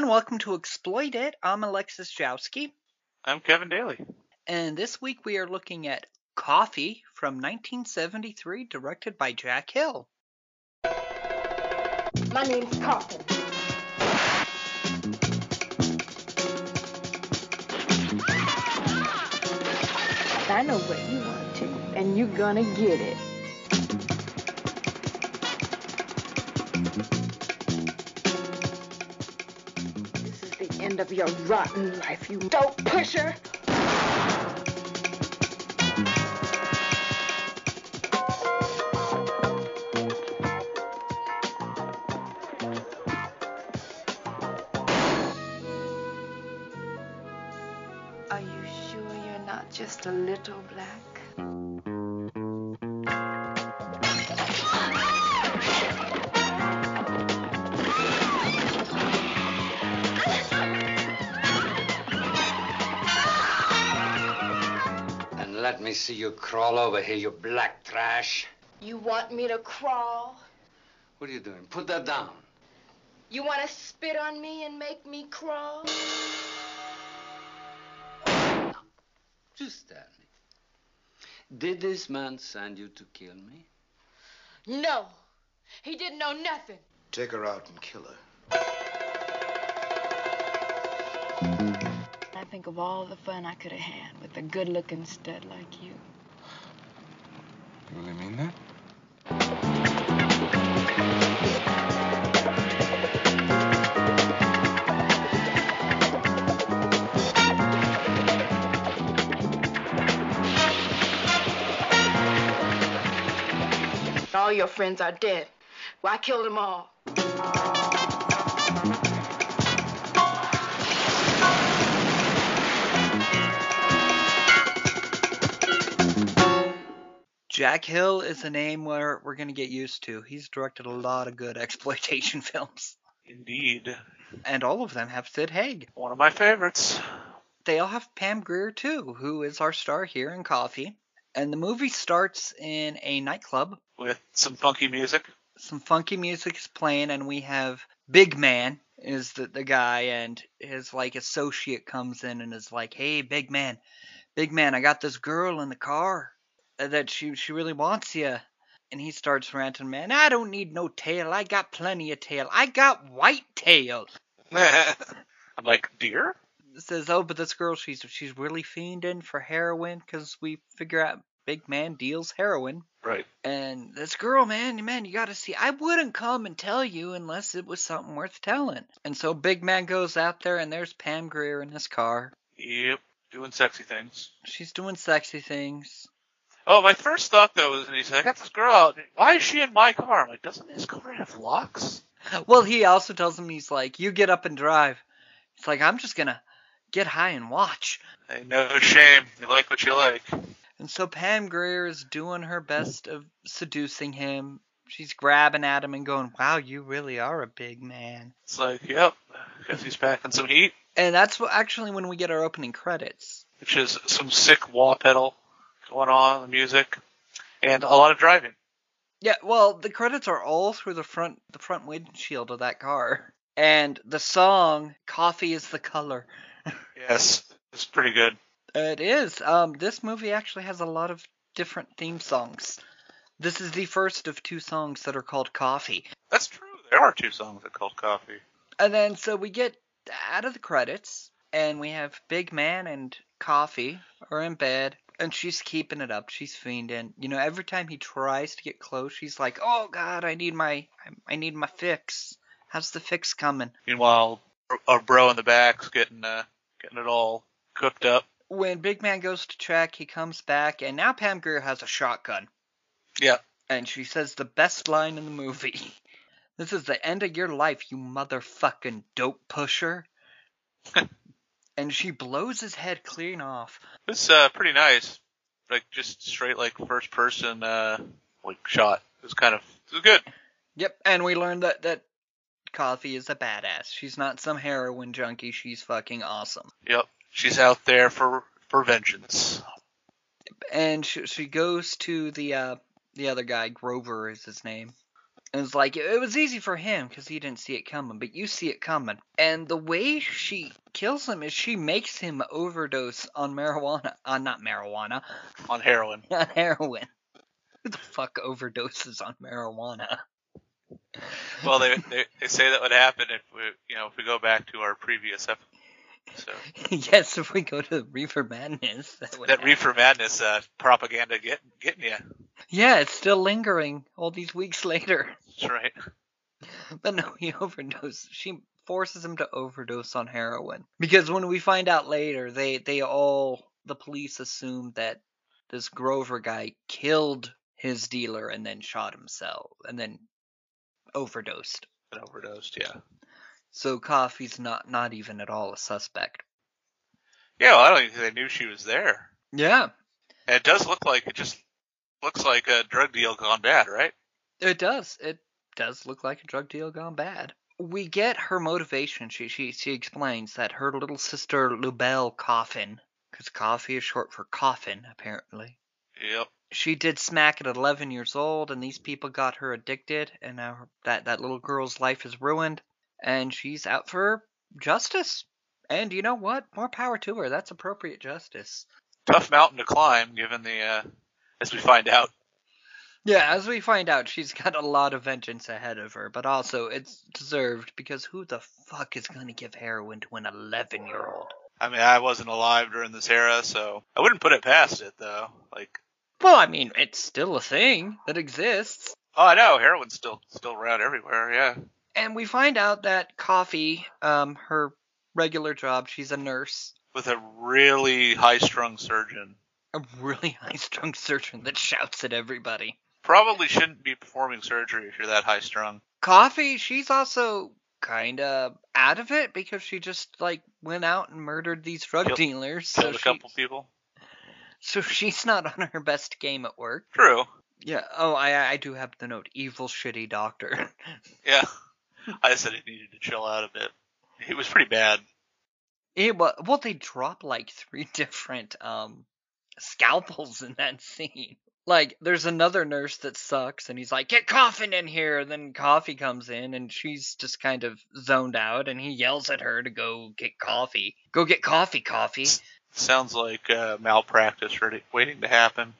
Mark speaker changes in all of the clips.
Speaker 1: everyone. Welcome to Exploit It. I'm Alexis Jowski.
Speaker 2: I'm Kevin Daly.
Speaker 1: And this week we are looking at Coffy from 1973, directed by Jack Hill.
Speaker 3: My name's Coffy. I know what you want to, and you're gonna get it. End of your rotten life, you dope pusher. Are you sure you're not just a little black?
Speaker 4: Me see you crawl over here, you black trash.
Speaker 3: You want me to crawl?
Speaker 4: What are you doing? Put that down.
Speaker 3: You want to spit on me and make me crawl?
Speaker 4: Just tell me. Did this man send you to kill me?
Speaker 3: No. He didn't know nothing.
Speaker 5: Take her out and kill her.
Speaker 3: Think of all the fun I could have had with a good looking stud like you.
Speaker 5: You really mean that?
Speaker 3: All your friends are dead. Well, I killed them all.
Speaker 1: Jack Hill is a name where we're going to get used to. He's directed a lot of good exploitation films,
Speaker 2: Indeed.
Speaker 1: and all of them have Sid Haig.
Speaker 2: One of my favorites.
Speaker 1: They all have Pam Grier too, who is our star here in Coffy. And the movie starts in a nightclub.
Speaker 2: With some funky music.
Speaker 1: Some funky music is playing, and we have Big Man is the, the guy, and his like associate comes in and is like, "Hey, Big Man, Big Man, I got this girl in the car Uh, that she she really wants you." And he starts ranting, "Man, I don't need no tail. I got plenty of tail. I got white tail."
Speaker 2: I'm like, dear?
Speaker 1: says, "Oh, but this girl, she's she's really fiending for heroin because we figure out Big Man deals heroin."
Speaker 2: Right.
Speaker 1: And this girl, man, man, you gotta see. I wouldn't come and tell you unless it was something worth telling. And so Big Man goes out there, and there's Pam Grier in his car.
Speaker 2: Yep. Doing sexy things.
Speaker 1: She's doing sexy things.
Speaker 2: Oh, my first thought though was, he said, I got this girl out. Why is she in my car? I'm like, doesn't this car have locks?
Speaker 1: Well, he also tells him he's like, "You get up and drive." It's like I'm just gonna get high and watch.
Speaker 2: Hey, no shame. You like what you like.
Speaker 1: And so Pam Grier is doing her best of seducing him. She's grabbing at him and going, "Wow, you really are a big man."
Speaker 2: It's like, yep. Guess he's packing some heat.
Speaker 1: And that's what, actually when we get our opening credits.
Speaker 2: Which is some sick wah pedal going on, the music, and a lot of driving.
Speaker 1: Yeah, well, the credits are all through the front the front windshield of that car. And the song "Coffy is the Color."
Speaker 2: Yes, it's pretty good.
Speaker 1: It is. Um, this movie actually has a lot of different theme songs. This is the first of two songs that are called Coffy.
Speaker 2: That's true. There are two songs that called Coffy.
Speaker 1: And then so we get out of the credits, and we have Big Man and Coffy are in bed, and she's keeping it up. She's fiending. You know, every time he tries to get close, she's like, "Oh God, I need my, I need my fix. How's the fix coming?"
Speaker 2: Meanwhile, our bro in the back's getting uh, getting it all cooked up.
Speaker 1: When Big Man goes to check, he comes back, and now Pam Grier has a shotgun,
Speaker 2: Yeah.
Speaker 1: and she says the best line in the movie. This is the end of your life, you motherfucking dope pusher. and she blows his head clean off.
Speaker 2: It's uh, pretty nice. Like just straight like first person uh like shot. It was kind of it was good.
Speaker 1: Yep, and we learned that that Coffy is a badass. She's not some heroin junkie. She's fucking awesome.
Speaker 2: Yep. She's out there for for vengeance.
Speaker 1: And she, she goes to the uh the other guy, Grover is his name. And it's like it was easy for him because he didn't see it coming, but you see it coming. And the way she kills him is she makes him overdose on marijuana, on not marijuana,
Speaker 2: On heroin.
Speaker 1: on heroin. Who the fuck overdoses on marijuana?
Speaker 2: Well, they, they they say that would happen if we you know if we go back to our previous episode.
Speaker 1: yes, if we go to Reefer Madness, that would
Speaker 2: That reefer madness uh, propaganda get getting you.
Speaker 1: Yeah, it's still lingering all these weeks later.
Speaker 2: That's right.
Speaker 1: But no, he overdoses. She forces him to overdose on heroin because when we find out later, they they all the police assume that this Grover guy killed his dealer and then shot himself and then overdosed.
Speaker 2: Been overdosed. Yeah.
Speaker 1: So Coffy's not not even at all a suspect.
Speaker 2: Yeah. Well, I don't think they knew she was there.
Speaker 1: Yeah,
Speaker 2: And it does look like it just looks like a drug deal gone bad, right?
Speaker 1: it does. It does look like a drug deal gone bad. We get her motivation. She she she explains that her little sister Lubelle Coffin, because Coffy is short for coffin, apparently.
Speaker 2: Yep.
Speaker 1: she did smack at 11 years old and these people got her addicted and now her, that that little girl's life is ruined and she's out for justice and you know what more power to her that's appropriate justice
Speaker 2: Tough mountain to climb, given the uh, as we find out.
Speaker 1: yeah as we find out she's got a lot of vengeance ahead of her but also it's deserved because who the fuck is going to give heroin to an 11 year old
Speaker 2: I mean, I wasn't alive during this era, so I wouldn't put it past it though. Like,
Speaker 1: well i mean it's still a thing that exists
Speaker 2: oh, I know heroin's still still around everywhere. Yeah.
Speaker 1: and we find out that Coffy um her regular job she's a nurse
Speaker 2: With a really high-strung surgeon.
Speaker 1: A really high strung surgeon that shouts at everybody.
Speaker 2: Probably shouldn't be performing surgery if you're that high-strung.
Speaker 1: Coffy, she's also kind of out of it because she just like went out and murdered these drug
Speaker 2: Killed-
Speaker 1: dealers. So
Speaker 2: Killed a
Speaker 1: she,
Speaker 2: couple people.
Speaker 1: so she's not on her best game at work.
Speaker 2: True.
Speaker 1: Yeah. Oh, I I do have the note. Evil shitty doctor.
Speaker 2: Yeah. I said he needed to chill out a bit. He was pretty bad.
Speaker 1: it wa well, they drop like three different um scalpels in that scene. Like, there's another nurse that sucks, and he's like, "Get Coffin in here." And then Coffy comes in, and she's just kind of zoned out, and he yells at her to go get coffee. Go get coffee, coffee.
Speaker 2: Sounds like uh, malpractice ready, waiting to happen.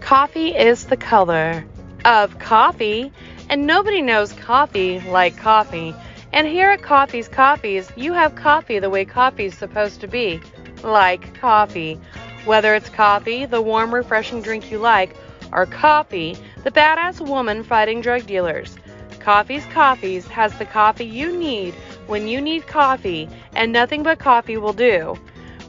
Speaker 6: Coffee is the color of coffee, and nobody knows coffee like coffee. And here at Coffee's Coffees, you have coffee the way coffee's supposed to be, like coffee. Whether it's coffee, the warm, refreshing drink you like, or coffee, the badass woman fighting drug dealers. Coffee's Coffees has the coffee you need when you need coffee, and nothing but coffee will do.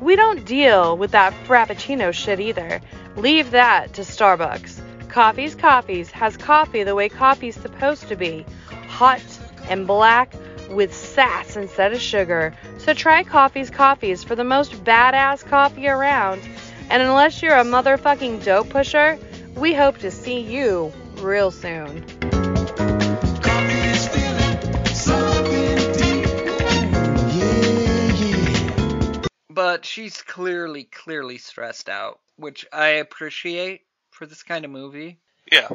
Speaker 6: We don't deal with that frappuccino shit either. Leave that to Starbucks. Coffee's Coffees has coffee the way coffee's supposed to be hot and black with sass instead of sugar. So try Coffee's Coffees for the most badass coffee around. And unless you're a motherfucking dope pusher, we hope to see you real soon.
Speaker 1: But she's clearly, clearly stressed out, which I appreciate for this kind of movie.
Speaker 2: Yeah.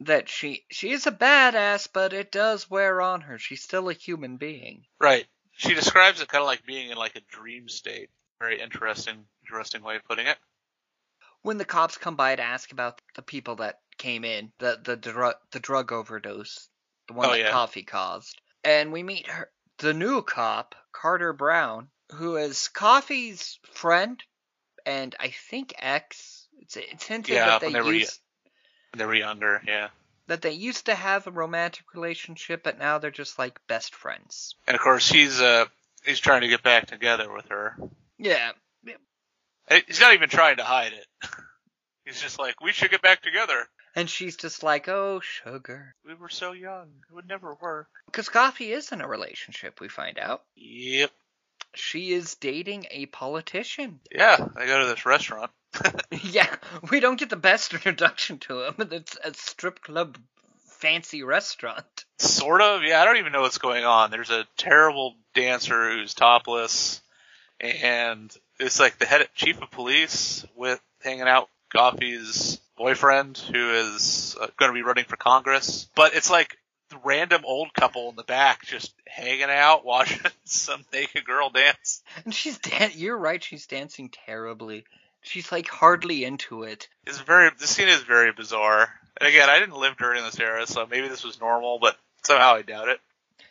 Speaker 1: That she she is a badass, but it does wear on her. She's still a human being.
Speaker 2: Right. She describes it kind of like being in like a dream state. Very interesting, interesting way of putting it.
Speaker 1: when the cops come by to ask about the people that came in, the the drug the drug overdose, the one
Speaker 2: Oh,
Speaker 1: that
Speaker 2: yeah.
Speaker 1: Coffy caused, and we meet her, the new cop Carter Brown, who is Coffy's friend, and I think ex. It's it's hinted
Speaker 2: Yeah,
Speaker 1: that they
Speaker 2: when they were
Speaker 1: used
Speaker 2: When they were younger, yeah.
Speaker 1: that they used to have a romantic relationship, but now they're just like best friends.
Speaker 2: And of course, he's uh he's trying to get back together with her.
Speaker 1: Yeah,
Speaker 2: He's not even trying to hide it. He's just like, we should get back together.
Speaker 1: and she's just like, oh sugar,
Speaker 2: We were so young. It would never work.
Speaker 1: because Coffy is in a relationship. We find out.
Speaker 2: Yep.
Speaker 1: She is dating a politician.
Speaker 2: Yeah, they go to this restaurant.
Speaker 1: yeah, we don't get the best introduction to him. It's a strip club fancy restaurant.
Speaker 2: Sort of. Yeah, I don't even know what's going on. There's a terrible dancer who's topless, and it's like the head chief of police with hanging out with boyfriend who is uh, going to be running for Congress, but it's like the random old couple in the back just hanging out watching some naked girl dance.
Speaker 1: And she's dan- you're right, she's dancing terribly. She's like hardly into it.
Speaker 2: It's very the scene is very bizarre. And again, I didn't live during this era, so maybe this was normal, but somehow I doubt it.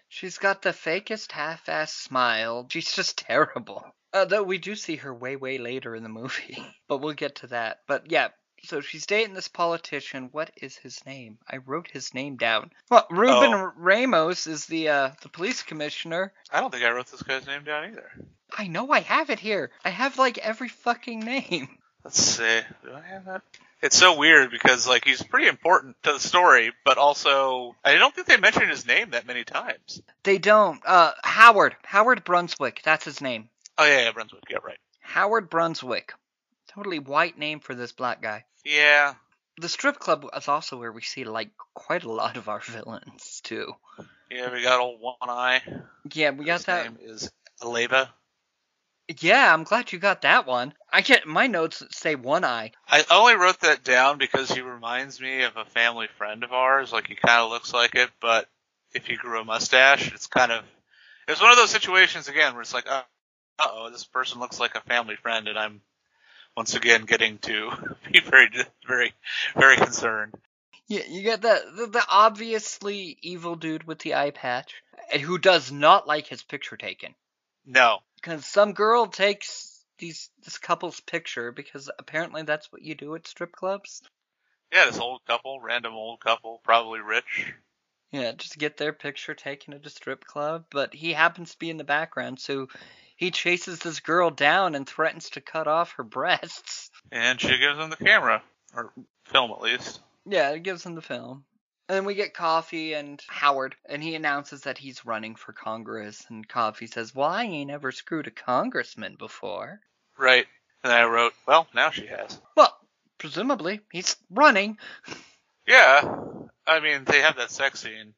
Speaker 1: She's got the fakest half-ass smile. She's just terrible. Uh, though we do see her way, way later in the movie. but we'll get to that. But yeah, so she's dating this politician. What is his name? I wrote his name down. Well, Ruben
Speaker 2: Oh.
Speaker 1: Ramos is the uh, the police commissioner.
Speaker 2: I don't think I wrote this guy's name down either.
Speaker 1: I know I have it here. I have like every fucking name.
Speaker 2: Let's see. Do I have that? It's so weird because like he's pretty important to the story, but also I don't think they mention his name that many times.
Speaker 1: They don't. Uh, Howard. Howard Brunswick. That's his name.
Speaker 2: Oh yeah, yeah, Brunswick. Yeah, right.
Speaker 1: Howard Brunswick. Totally white name for this black guy.
Speaker 2: Yeah.
Speaker 1: The strip club is also where we see like quite a lot of our villains too.
Speaker 2: Yeah, we got old One Eye.
Speaker 1: Yeah, we got
Speaker 2: His
Speaker 1: that.
Speaker 2: name is Aleva.
Speaker 1: Yeah, I'm glad you got that one. I get my notes say one eye.
Speaker 2: I only wrote that down because he reminds me of a family friend of ours. Like he kind of looks like it, but if he grew a mustache, it's kind of. It's one of those situations again where it's like, uh oh, this person looks like a family friend, and I'm once again getting to be very, very, very concerned.
Speaker 1: Yeah, you get the, the the obviously evil dude with the eye patch, and who does not like his picture taken.
Speaker 2: No,
Speaker 1: Because some girl takes these this couple's picture because apparently that's what you do at strip clubs.
Speaker 2: yeah, this old couple, random old couple, probably rich.
Speaker 1: Yeah, just get their picture taken at a strip club. But he happens to be in the background, so he chases this girl down and threatens to cut off her breasts.
Speaker 2: And she gives him the camera, or film at least.
Speaker 1: Yeah, it gives him the film. And then we get Coffy and Howard, and he announces that he's running for Congress. And Coffy says, Well, I ain't ever screwed a congressman before.
Speaker 2: Right. And I wrote, well, now she has.
Speaker 1: Well, presumably, he's running.
Speaker 2: Yeah. I mean, they have that sex scene.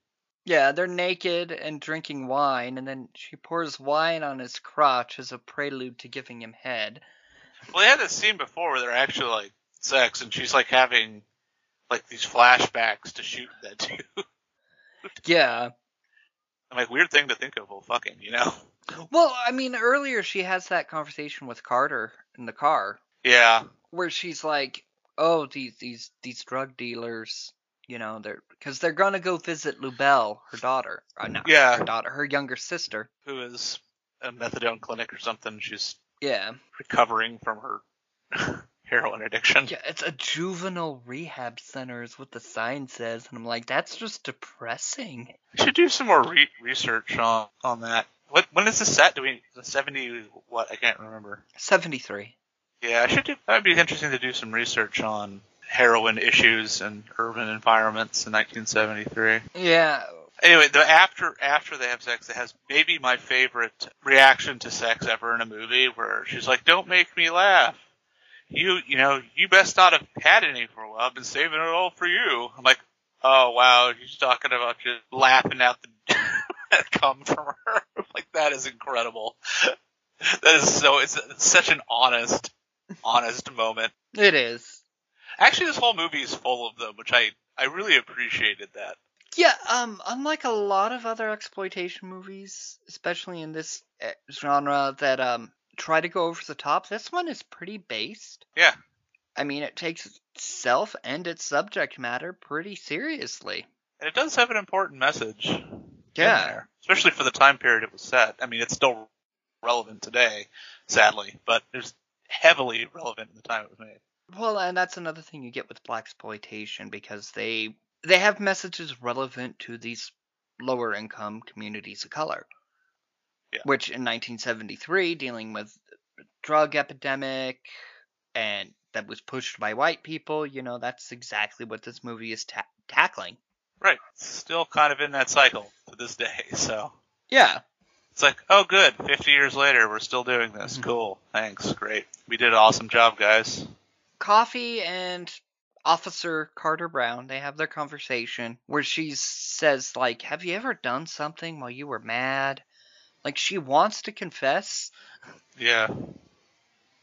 Speaker 1: Yeah, they're naked and drinking wine, and then she pours wine on his crotch as a prelude to giving him head.
Speaker 2: Well, they had this scene before where they're actually like sex, and she's like having like these flashbacks to shoot that dude.
Speaker 1: Yeah.
Speaker 2: I'm like weird thing to think of while fucking, you know?
Speaker 1: Well, I mean, earlier she has that conversation with Carter in the car
Speaker 2: Yeah.
Speaker 1: where she's like, "Oh, these these these drug dealers, you know, they're because they're gonna go visit Lubelle, her daughter, uh, not
Speaker 2: Yeah.
Speaker 1: her daughter, her younger sister.
Speaker 2: Who is a methadone clinic or something? She's
Speaker 1: Yeah,
Speaker 2: recovering from her heroin addiction.
Speaker 1: yeah, it's a juvenile rehab center, is what the sign says, and I'm like, that's just depressing.
Speaker 2: I should do some more re- research on on that. What when is this set? Do we the seventy? What I can't remember.
Speaker 1: Seventy three.
Speaker 2: Yeah, I should do. That'd be interesting to do some research on heroin issues and urban environments in 1973.
Speaker 1: Yeah,
Speaker 2: Anyway, the after after they have sex, it has maybe my favorite reaction to sex ever in a movie, where she's like, "Don't make me laugh. You, you know, you best not have had any for a while. I've been saving it all for you." I'm like, "Oh wow, she's talking about just laughing out the that come from her. like that is incredible. that is so. It's such an honest, honest moment.
Speaker 1: it is.
Speaker 2: Actually, this whole movie is full of them, which I I really appreciated that.
Speaker 1: Yeah, um, unlike a lot of other exploitation movies, especially in this eh, genre that um try to go over the top, this one is pretty based.
Speaker 2: Yeah.
Speaker 1: I mean, it takes itself and its subject matter pretty seriously.
Speaker 2: And it does have an important message.
Speaker 1: Yeah.
Speaker 2: there, especially for the time period it was set. I mean, it's still relevant today, sadly, but it's heavily relevant in the time it was made.
Speaker 1: Well, and that's another thing you get with black exploitation because they they have messages relevant to these lower income communities of color.
Speaker 2: Yeah.
Speaker 1: Which in 1973, dealing with drug epidemic and that was pushed by white people, you know, that's exactly what this movie is ta- tackling.
Speaker 2: Right. Still kind of in that cycle to this day. So
Speaker 1: Yeah.
Speaker 2: It's like, oh, good. 50 years later, we're still doing this. Mm-hmm. Cool. Thanks. Great. We did an awesome job, guys.
Speaker 1: Coffy and Officer Carter Brown, they have their conversation where she says like, "Have you ever done something while you were mad?" Like she wants to confess
Speaker 2: Yeah.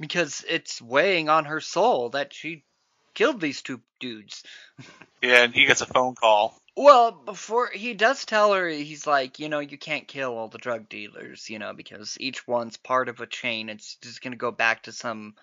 Speaker 1: because it's weighing on her soul that she killed these two dudes.
Speaker 2: Yeah, and he gets a phone call.
Speaker 1: Well, before he does tell her, he's like, you know, you can't kill all the drug dealers, you know, because each one's part of a chain. It's just gonna go back to some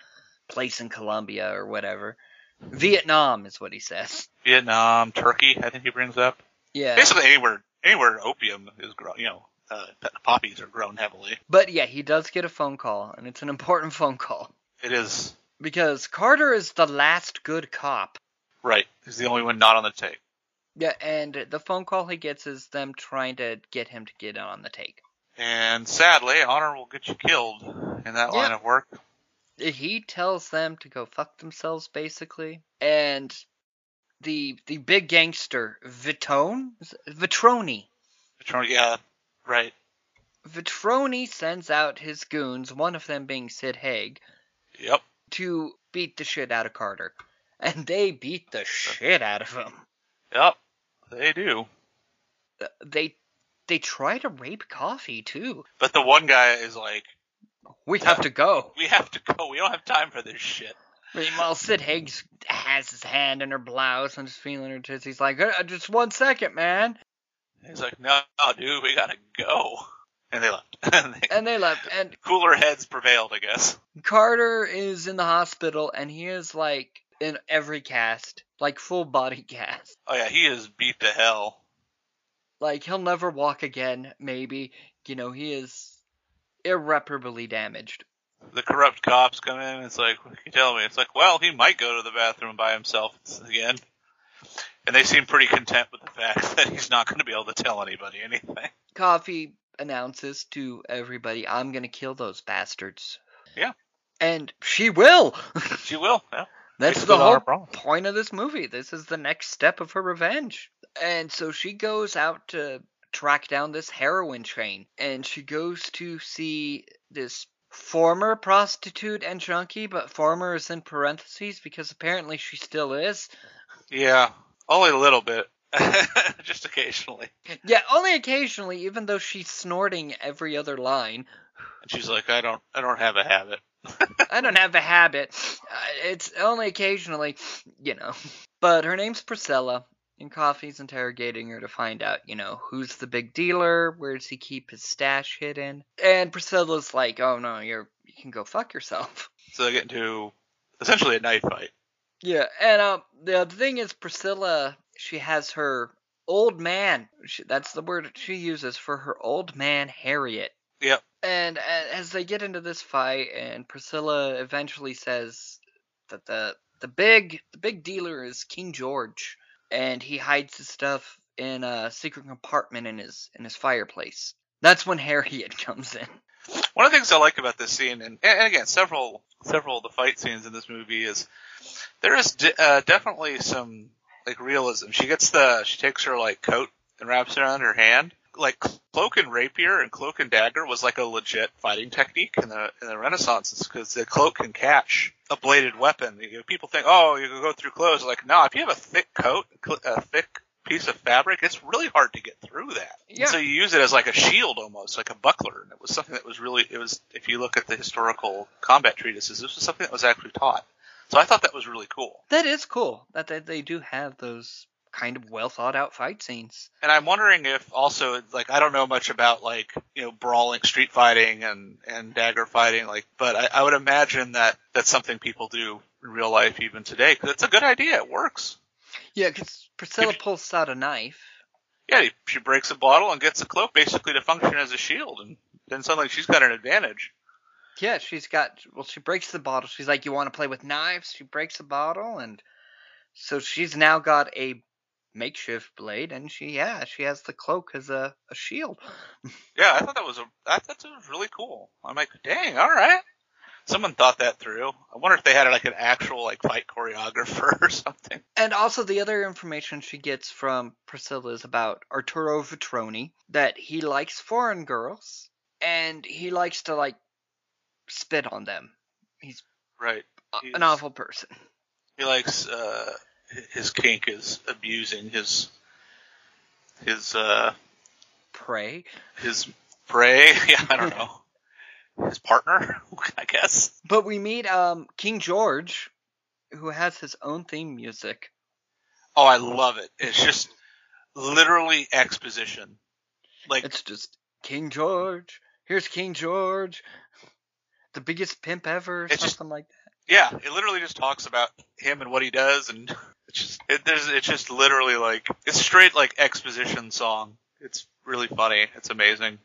Speaker 1: place in Colombia or whatever. Vietnam is what he says.
Speaker 2: Vietnam, Turkey, I think he brings up.
Speaker 1: Yeah.
Speaker 2: Basically anywhere anywhere opium is grown, you know, uh, poppies are grown heavily.
Speaker 1: But yeah, he does get a phone call, and it's an important phone call
Speaker 2: It is
Speaker 1: because Carter is the last good cop.
Speaker 2: right. He's the only one not on the tape.
Speaker 1: Yeah, and the phone call he gets is them trying to get him to get on the take.
Speaker 2: And sadly, honor will get you killed in that line of work.
Speaker 1: He tells them to go fuck themselves, basically, and the the big gangster Vitone, Vitroni.
Speaker 2: Vitroni, Yeah, right.
Speaker 1: Vitroni sends out his goons, one of them being Sid Haig,
Speaker 2: Yep.
Speaker 1: to beat the shit out of Carter, and they beat the shit out of him.
Speaker 2: Yep. They do.
Speaker 1: Uh, They they try to rape Coffy too.
Speaker 2: But the one guy is like,
Speaker 1: We have to go.
Speaker 2: we have to go. We don't have time for this shit.
Speaker 1: Meanwhile, Sid Higgs has his hand in her blouse and is feeling her tits. He's like, "Uh, just one second, man.
Speaker 2: He's like, no, no, dude, we gotta go. And they left. and they,
Speaker 1: And they left. And
Speaker 2: cooler heads prevailed, I guess.
Speaker 1: Carter is in the hospital, and he is like in every cast, like full body cast.
Speaker 2: Oh yeah, he is beat to hell.
Speaker 1: Like he'll never walk again. Maybe you know he is irreparably damaged.
Speaker 2: The corrupt cops come in. It's like, you tell me? It's like, well, he might go to the bathroom by himself again. And they seem pretty content with the fact that he's not going to be able to tell anybody anything.
Speaker 1: Coffy announces to everybody, "I'm gonna kill those bastards."
Speaker 2: Yeah.
Speaker 1: And she will.
Speaker 2: She will. Yeah.
Speaker 1: That's the
Speaker 2: good on her
Speaker 1: whole point of this movie. This is the next step of her revenge. And so she goes out to track down this heroin train. And she goes to see this former prostitute and junkie, but former is in parentheses because apparently she still is.
Speaker 2: Yeah. Only a little bit. Just occasionally.
Speaker 1: Yeah, only occasionally, even though she's snorting every other line.
Speaker 2: And she's like, I don't, I don't have a habit.
Speaker 1: I don't have a habit. Uh, it's only occasionally, you know. But her name's Priscilla, and Coffy's interrogating her to find out, you know, who's the big dealer, where does he keep his stash hidden. And Priscilla's like, oh no, you're you can go fuck yourself.
Speaker 2: So they get into essentially a knife fight.
Speaker 1: Yeah, and um, the the thing is, Priscilla, she has her old man. She, that's the word she uses for her old man, Harriet.
Speaker 2: Yep.
Speaker 1: And as they get into this fight, and Priscilla eventually says that the the big the big dealer is King George, and he hides his stuff in a secret compartment in his in his fireplace. That's when Harriet comes in.
Speaker 2: One of the things I like about this scene, and, and again, several several of the fight scenes in this movie is there is de- uh, definitely some like realism. She gets the she takes her like coat and wraps it around her hand. Like cloak and rapier and cloak and dagger was like a legit fighting technique in the in the Renaissance because the cloak can catch a bladed weapon. You know, people think, oh, you can go through clothes. Like, no, if you have a thick coat, a thick piece of fabric, it's really hard to get through that. And
Speaker 1: Yeah.
Speaker 2: So you use it as like a shield almost, like a buckler. And it was something that was really, it was, if you look at the historical combat treatises, this was something that was actually taught. So I thought that was really cool.
Speaker 1: That is cool that they, they do have those kind of well thought out fight scenes.
Speaker 2: And I'm wondering if also, like, I don't know much about like, you know, brawling, street fighting, and and dagger fighting, like, but I, I would imagine that that's something people do in real life even today because it's a good idea. It works.
Speaker 1: Yeah, because Priscilla pulls out a knife.
Speaker 2: Yeah, she breaks a bottle and gets a cloak basically to function as a shield, and then suddenly she's got an advantage.
Speaker 1: Yeah, she's got. Well, she breaks the bottle. She's like, "You want to play with knives?" She breaks the bottle, and so she's now got a makeshift blade, and she, yeah, she has the cloak as a, a shield.
Speaker 2: Yeah, I thought that was a I thought that was really cool. I'm like, dang, all right. Someone thought that through. I wonder if they had like an actual like fight choreographer or something.
Speaker 1: And also, the other information she gets from Priscilla is about Arturo Vitroni, that he likes foreign girls, and he likes to like spit on them. He's
Speaker 2: Right. He's-
Speaker 1: an awful person.
Speaker 2: He likes uh his kink is abusing his his uh
Speaker 1: Prey.
Speaker 2: his prey. Yeah, I don't know. His partner, I guess.
Speaker 1: But we meet um King George, who has his own theme music.
Speaker 2: Oh, I love it. It's just literally exposition. Like
Speaker 1: It's just King George. Here's King George, the biggest pimp ever, or
Speaker 2: It's just-
Speaker 1: something like that.
Speaker 2: Yeah, it literally just talks about him and what he does, and it's just it, it's just literally like it's straight like exposition song. It's really funny. It's amazing.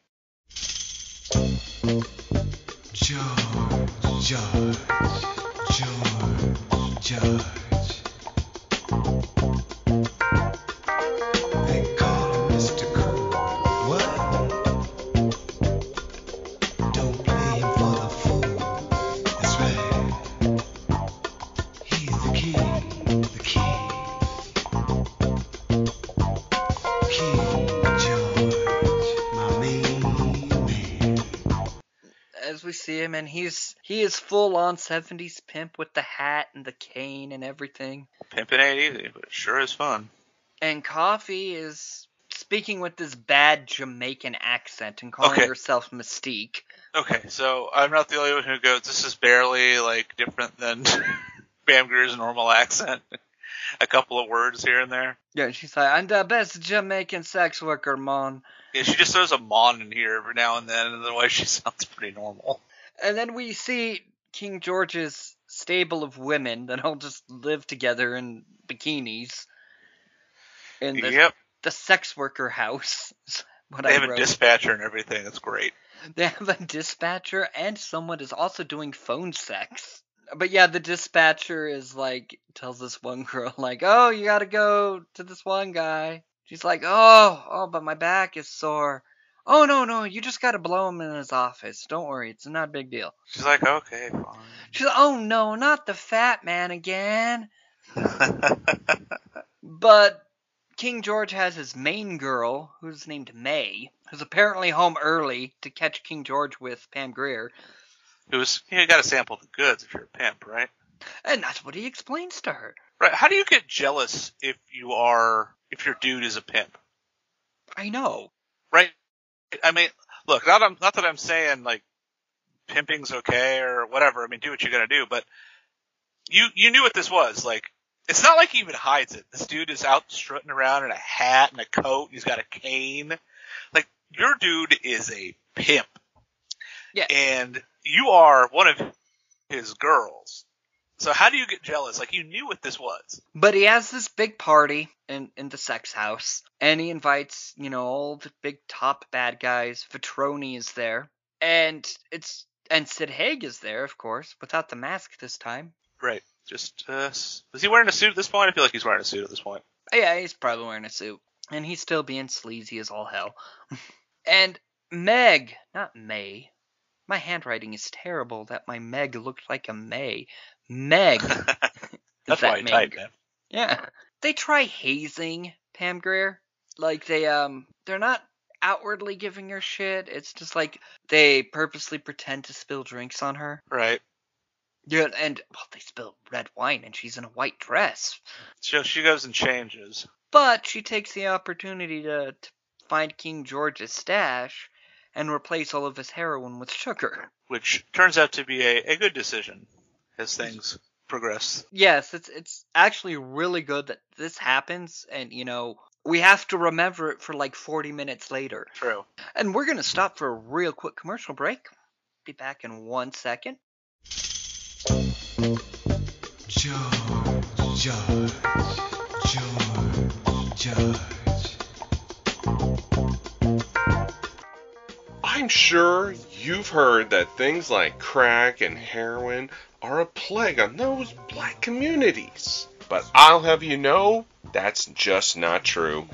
Speaker 7: George, George, George, George.
Speaker 1: See him, and he's he is full on '70s pimp with the hat and the cane and everything.
Speaker 2: Pimping ain't easy, but it sure is fun.
Speaker 1: And Coffy is speaking with this bad Jamaican accent and calling
Speaker 2: Okay.
Speaker 1: herself Mystique.
Speaker 2: Okay, so I'm not the only one who goes. This is barely like different than Pam Grier's normal accent. A couple of words here and there.
Speaker 1: Yeah, she's like, I'm the best Jamaican sex worker, mon.
Speaker 2: Yeah, she just throws a mon in here every now and then, and otherwise she sounds pretty normal.
Speaker 1: And then we see King George's stable of women that all just live together in bikinis. In the,
Speaker 2: yep,
Speaker 1: the sex worker house.
Speaker 2: they
Speaker 1: I
Speaker 2: have a dispatcher and everything. It's great.
Speaker 1: They have a dispatcher and someone is also doing phone sex. But yeah, the dispatcher is like tells this one girl like, "Oh, you got to go to this one guy." She's like, "Oh, oh, but my back is sore." "Oh, no, no, you just got to blow him in his office. Don't worry, it's not a big deal."
Speaker 2: She's like, okay, fine.
Speaker 1: She's like, "Oh, no, not the fat man again." But King George has his main girl, who's named May, who's apparently home early to catch King George with Pam Grier
Speaker 2: who's you got to sample the goods if you're a pimp, right?
Speaker 1: And that's what he explains to her.
Speaker 2: Right. How do you get jealous if you are if your dude is a pimp?
Speaker 1: I know.
Speaker 2: right? I mean, look, not not that I'm saying like pimping's okay or whatever. I mean, do what you're gonna do, but you you knew what this was. Like, it's not like he even hides it. This dude is out strutting around in a hat and a coat. And He's got a cane. Like, your dude is a pimp.
Speaker 1: Yeah.
Speaker 2: And you are one of his girls. So how do you get jealous? Like, you knew what this was.
Speaker 1: But he has this big party in, in the sex house, and he invites, you know, all the big top bad guys. Vitroni is there, and it's and Sid Haig is there, of course, without the mask this time.
Speaker 2: Right. Just, uh, s- was he wearing a suit at this point? I feel like he's wearing a suit at this point.
Speaker 1: Yeah, he's probably wearing a suit, and he's still being sleazy as all hell. and Meg, not May. My handwriting is terrible. That my Meg looked like a May. Meg.
Speaker 2: That's
Speaker 1: that
Speaker 2: why
Speaker 1: Meg.
Speaker 2: typed, man.
Speaker 1: Yeah. They try hazing Pam Grier. Like they um they're not outwardly giving her shit. It's just like they purposely pretend to spill drinks on her.
Speaker 2: Right.
Speaker 1: Yeah, and well, they spill red wine and she's in a white dress.
Speaker 2: So she goes and changes.
Speaker 1: But she takes the opportunity to, to find King George's stash and replace all of his heroin with sugar.
Speaker 2: which turns out to be a, a good decision as things progress.
Speaker 1: Yes, it's it's actually really good that this happens and you know we have to remember it for like 40 minutes later.
Speaker 2: True.
Speaker 1: And we're going to stop for a real quick commercial break. Be back in one second.
Speaker 7: George, George, George, George.
Speaker 8: I'm sure you've heard that things like crack and heroin are a plague on those black communities. But I'll have you know, that's just not true.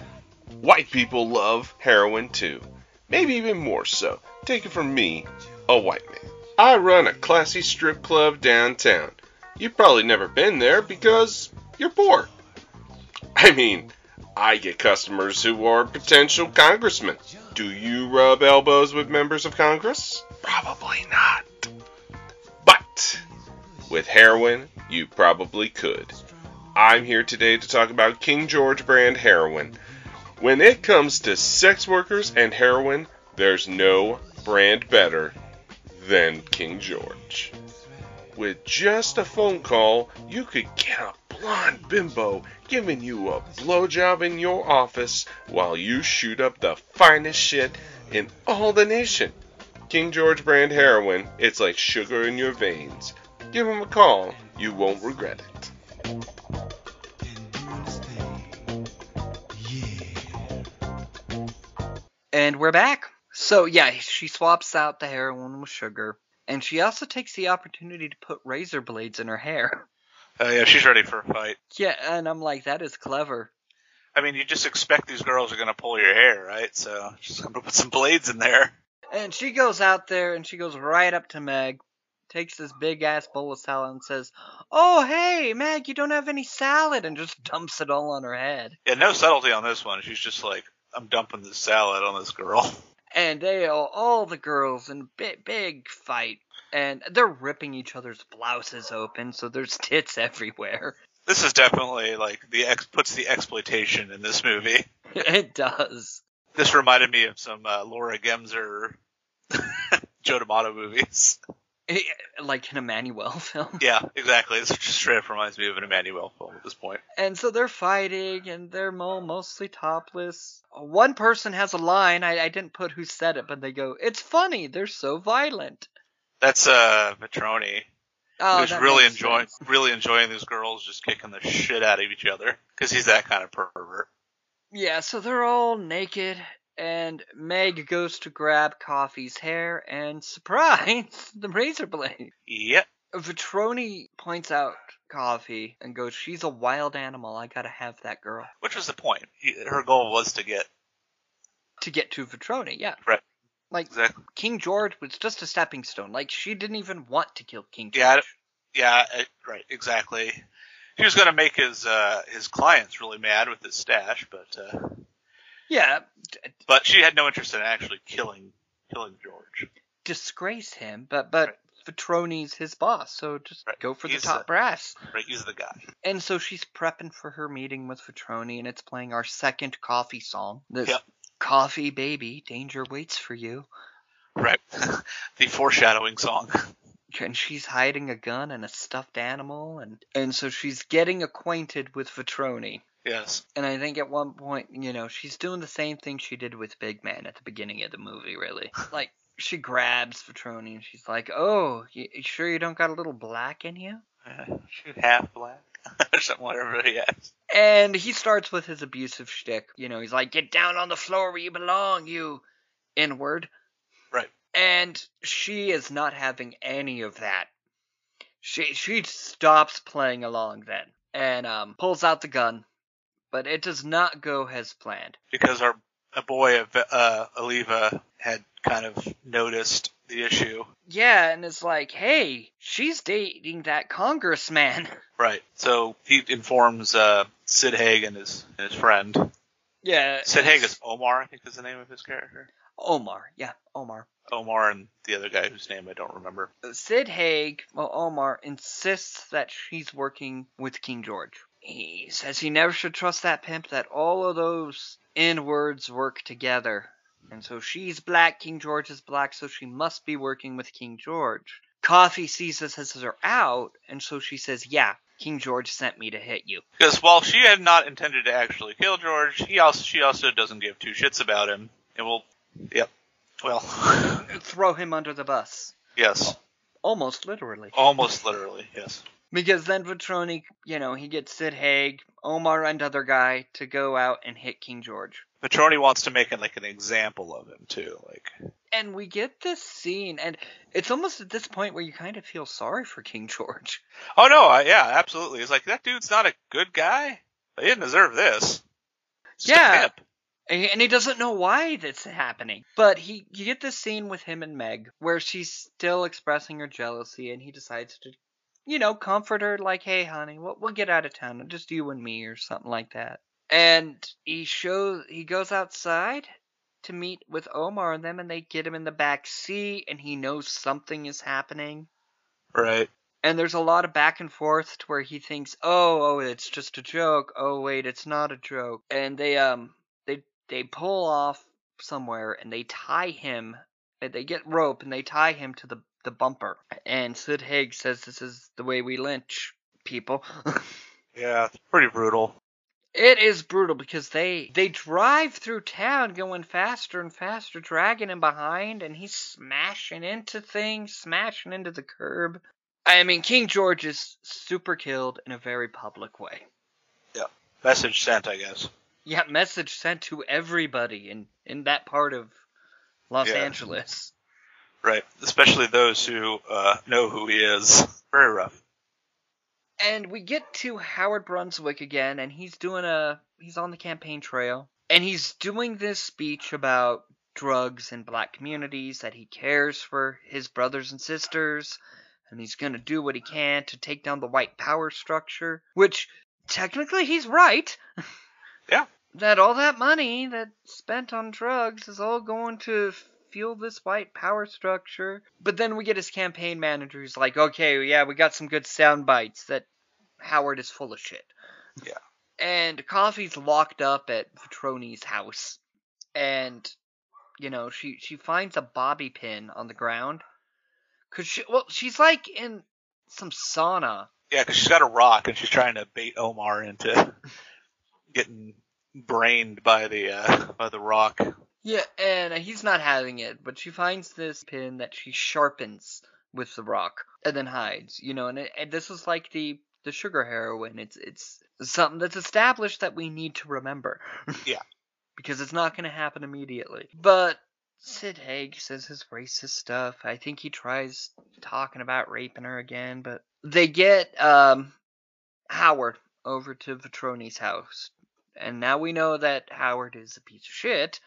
Speaker 8: White people love heroin too. Maybe even more so. Take it from me, a white man. I run a classy strip club downtown. You've probably never been there because you're poor. I mean, I get customers who are potential congressmen. Do you rub elbows with members of Congress? Probably not. But with heroin, you probably could. I'm here today to talk about King George brand heroin. When it comes to sex workers and heroin, there's no brand better than King George. with just a phone call, you could get a blonde bimbo giving you a blowjob in your office while you shoot up the finest shit in all the nation. King George brand heroin, it's like sugar in your veins. Give him a call, you won't regret it.
Speaker 7: And you understand? Yeah.
Speaker 1: And we're back. So yeah, she swaps out the heroin with sugar, and she also takes the opportunity to put razor blades in her hair.
Speaker 2: Uh, yeah, she's ready for a fight.
Speaker 1: Yeah, and I'm like, that is clever.
Speaker 2: I mean, you just expect these girls are gonna pull your hair, right? So she's gonna put some blades in there.
Speaker 1: And she goes out there and she goes right up to Meg, takes this big ass bowl of salad and says, "Oh hey, Meg, you don't have any salad," and just dumps it all on her head.
Speaker 2: Yeah, no subtlety on this one. She's just like, I'm dumping this salad on this girl.
Speaker 1: And they all, all the girls in big big fight, and they're ripping each other's blouses open, so there's tits everywhere.
Speaker 2: This is definitely like the ex puts the exploitation in this movie.
Speaker 1: it does.
Speaker 2: This reminded me of some uh, Laura Gemser, Joe D'Amato movies.
Speaker 1: It- like an Emmanuel film.
Speaker 2: Yeah, exactly. It just straight up reminds me of an Emmanuel film at this point.
Speaker 1: And so they're fighting, and they're mo- mostly topless. One person has a line. I, I didn't put who said it, but they go, "It's funny. They're so violent."
Speaker 2: That's uh Vitroni,
Speaker 1: Oh,
Speaker 2: who's really enjoying
Speaker 1: sense.
Speaker 2: really enjoying these girls just kicking the shit out of each other because he's that kind of pervert.
Speaker 1: Yeah, so they're all naked, and Meg goes to grab Coffy's hair, and surprise, the razor blade.
Speaker 2: Yep.
Speaker 1: Vitroni points out Coffy and goes, "She's a wild animal. I gotta have that girl."
Speaker 2: Which was the point. Her goal was to get
Speaker 1: To get to Vitroni, yeah.
Speaker 2: Right.
Speaker 1: Like
Speaker 2: exactly.
Speaker 1: King George was just a stepping stone. Like she didn't even want to kill King George.
Speaker 2: Yeah, Yeah, right, exactly. He was gonna make his uh his clients really mad with his stash, but uh
Speaker 1: Yeah,
Speaker 2: but she had no interest in actually killing killing George.
Speaker 1: disgrace him, but but Vitroni's his boss, so just
Speaker 2: Right.
Speaker 1: go for
Speaker 2: He's
Speaker 1: the top
Speaker 2: the-
Speaker 1: brass.
Speaker 2: Right, he's the guy.
Speaker 1: And so she's prepping for her meeting with Vitroni, and it's playing our second coffee song. This
Speaker 2: Yep.
Speaker 1: coffee baby, danger waits for you.
Speaker 2: Right. the foreshadowing song.
Speaker 1: And she's hiding a gun and a stuffed animal, and and so she's getting acquainted with Vitroni.
Speaker 2: Yes.
Speaker 1: And I think at one point, you know, she's doing the same thing she did with Big Man at the beginning of the movie, really. Like, she grabs Vitroni and she's like, Oh, you, you sure you don't got a little black in you?
Speaker 2: Uh, half black or something whatever he has.
Speaker 1: And he starts with his abusive shtick. You know, he's like, Get down on the floor where you belong, you inward.
Speaker 2: Right.
Speaker 1: And she is not having any of that. She she stops playing along then and um, pulls out the gun, but it does not go as planned.
Speaker 2: Because our a boy of uh Aliva had kind of noticed the issue.
Speaker 1: Yeah, and it's like, hey, she's dating that congressman.
Speaker 2: Right. So he informs uh Sid Haig and his and his friend.
Speaker 1: Yeah.
Speaker 2: Sid Haig is Omar, I think is the name of his character.
Speaker 1: Omar. Yeah, Omar.
Speaker 2: Omar and the other guy whose name I don't remember.
Speaker 1: Sid Haig, well, Omar, insists that she's working with King George. He says he never should trust that pimp, that all of those N-words work together. And so she's black, King George is black, so she must be working with King George. Coffy sees this as her out, and so she says, yeah, King George sent me to hit you.
Speaker 2: Because while she had not intended to actually kill George, he also she also doesn't give two shits about him. And will Yep. Well
Speaker 1: Throw him under the bus.
Speaker 2: Yes.
Speaker 1: Almost literally.
Speaker 2: Almost literally, yes.
Speaker 1: Because then Vitroni, you know, he gets Sid Haig, Omar, and other guy to go out and hit King George.
Speaker 2: Vitroni wants to make it like an example of him too. Like
Speaker 1: And we get this scene, and it's almost at this point where you kind of feel sorry for King George.
Speaker 2: Oh no, I, yeah, absolutely. It's like that dude's not a good guy. He didn't deserve this. He's just a
Speaker 1: Yeah. and he doesn't know why that's happening. But he you get this scene with him and Meg where she's still expressing her jealousy and he decides to you know, comfort her like, "Hey honey, we'll, we'll get out of town, just you and me or something like that." And he shows he goes outside to meet with Omar and them and they get him in the back seat and he knows something is happening.
Speaker 2: Right.
Speaker 1: And there's a lot of back and forth to where he thinks, "Oh, oh, it's just a joke. Oh, wait, it's not a joke." And they um they they pull off somewhere and they tie him. and They get rope and they tie him to the the bumper. And Sid Haig says this is the way we lynch people.
Speaker 2: Yeah, it's pretty brutal.
Speaker 1: It is brutal because they they drive through town going faster and faster, dragging him behind, and he's smashing into things, smashing into the curb. I mean, King George is super killed in a very public way.
Speaker 2: Yeah, message sent, I guess.
Speaker 1: Yeah, message sent to everybody in in that part of Los
Speaker 2: Yeah.
Speaker 1: Angeles.
Speaker 2: Right. Especially those who uh, know who he is. Very rough.
Speaker 1: And we get to Howard Brunswick again, and he's doing a he's on the campaign trail, and he's doing this speech about drugs in black communities that he cares for his brothers and sisters, and he's gonna do what he can to take down the white power structure, which technically he's right.
Speaker 2: Yeah.
Speaker 1: That all that money that's spent on drugs is all going to fuel this white power structure. But then we get his campaign manager who's like, okay, yeah, we got some good sound bites that Howard is full of shit.
Speaker 2: Yeah.
Speaker 1: And Coffy's locked up at Vitroni's house. And, you know, she, she finds a bobby pin on the ground. Cause she, well, she's like in some sauna.
Speaker 2: Yeah, because she's got a rock and she's trying to bait Omar into getting brained by the uh, by the rock.
Speaker 1: Yeah, and he's not having it, but she finds this pin that she sharpens with the rock and then hides. You know, and, it, and this is like the the sugar heroin. It's it's something that's established that we need to remember.
Speaker 2: Yeah.
Speaker 1: because it's not going to happen immediately. But Sid Haig says his racist stuff. I think he tries talking about raping her again, but they get um Howard over to Vitroni's house. And now we know that Howard is a piece of shit